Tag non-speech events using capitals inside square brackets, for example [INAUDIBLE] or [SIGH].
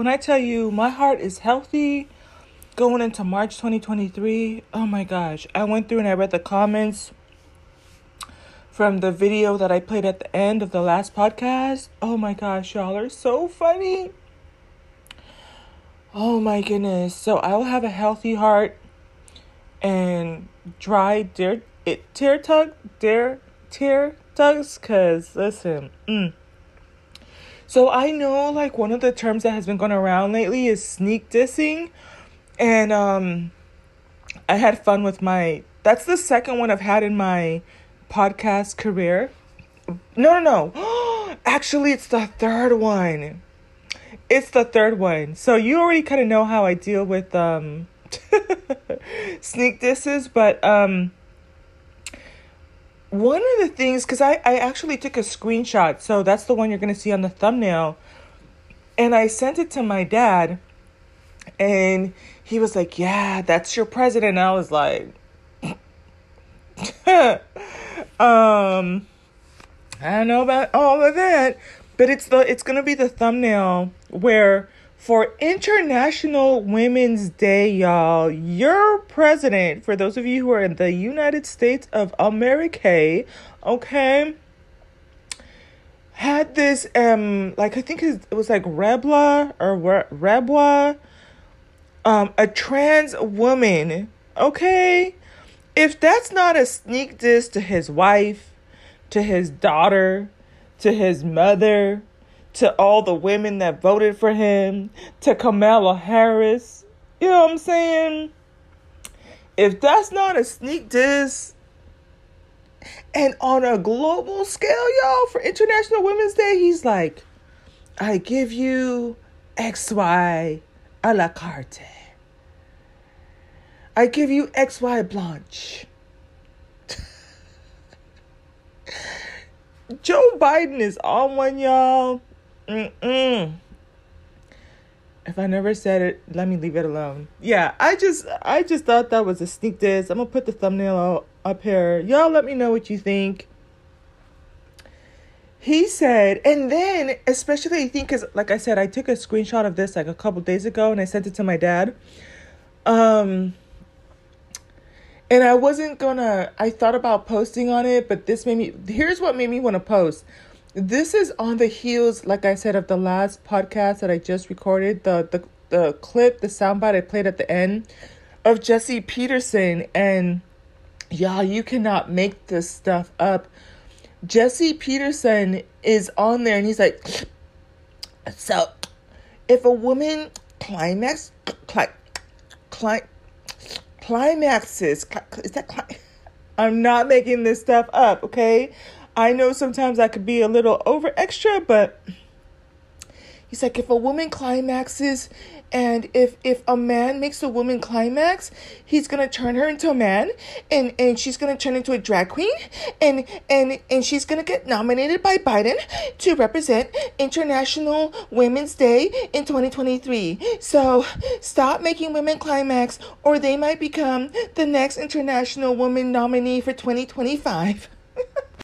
when I tell you my heart is healthy going into March 2023, oh my gosh. I went through and I read the comments from the video that I played at the end of the last podcast. Oh my gosh, y'all are so funny. Oh my goodness. So I will have a healthy heart and dry dear it tear tug dear tear tugs cause listen mm. So i know like one of the terms that has been going around lately is sneak dissing. And um i had fun with my that's the second one i've had in my podcast career. No no no. [GASPS] Actually it's the third one. It's the third one. So you already kind of know how i deal with um [LAUGHS] sneak disses, but um, one of the things, because I, I actually took a screenshot, so that's the one you're going to see on the thumbnail, and I sent it to my dad, and he was like, Yeah, that's your president. I was like, [LAUGHS] um, I don't know about all of that, but it's the it's gonna be the thumbnail where for International Women's Day, y'all. Your president, for those of you who are in the United States of America, okay, had this um like I think it was like Rebla or Rebwa, um, a trans woman, okay. If that's not a sneak diss to his wife, to his daughter, to his mother, to all the women that voted for him, to Kamala Harris. You know what I'm saying? If that's not a sneak diss, and on a global scale, y'all, for International Women's Day, he's like, I give you XY a la carte. I give you XY Blanche. [LAUGHS] Joe Biden is on one, y'all. Mm-mm. If I never said it, let me leave it alone. Yeah, I just I just thought that was a sneak diss. I'm gonna put the thumbnail up here. Y'all let me know what you think. He said, and then especially I think because like I said, I took a screenshot of this like a couple days ago and I sent it to my dad. Um and I wasn't gonna I thought about posting on it, but this made me here's what made me want to post this is on the heels, like I said, of the last podcast that I just recorded. The the the clip, the soundbite I played at the end of Jesse Peterson, and y'all, you cannot make this stuff up. Jesse Peterson is on there, and he's like, so if a woman climax cli- cli- climaxes, is that [LAUGHS] I'm not making this stuff up, okay? I know sometimes I could be a little over extra, but he's like, if a woman climaxes and if if a man makes a woman climax he's gonna turn her into a man and and she's gonna turn into a drag queen and and and she's gonna get nominated by biden to represent international women's day in 2023 so stop making women climax or they might become the next international woman nominee for 2025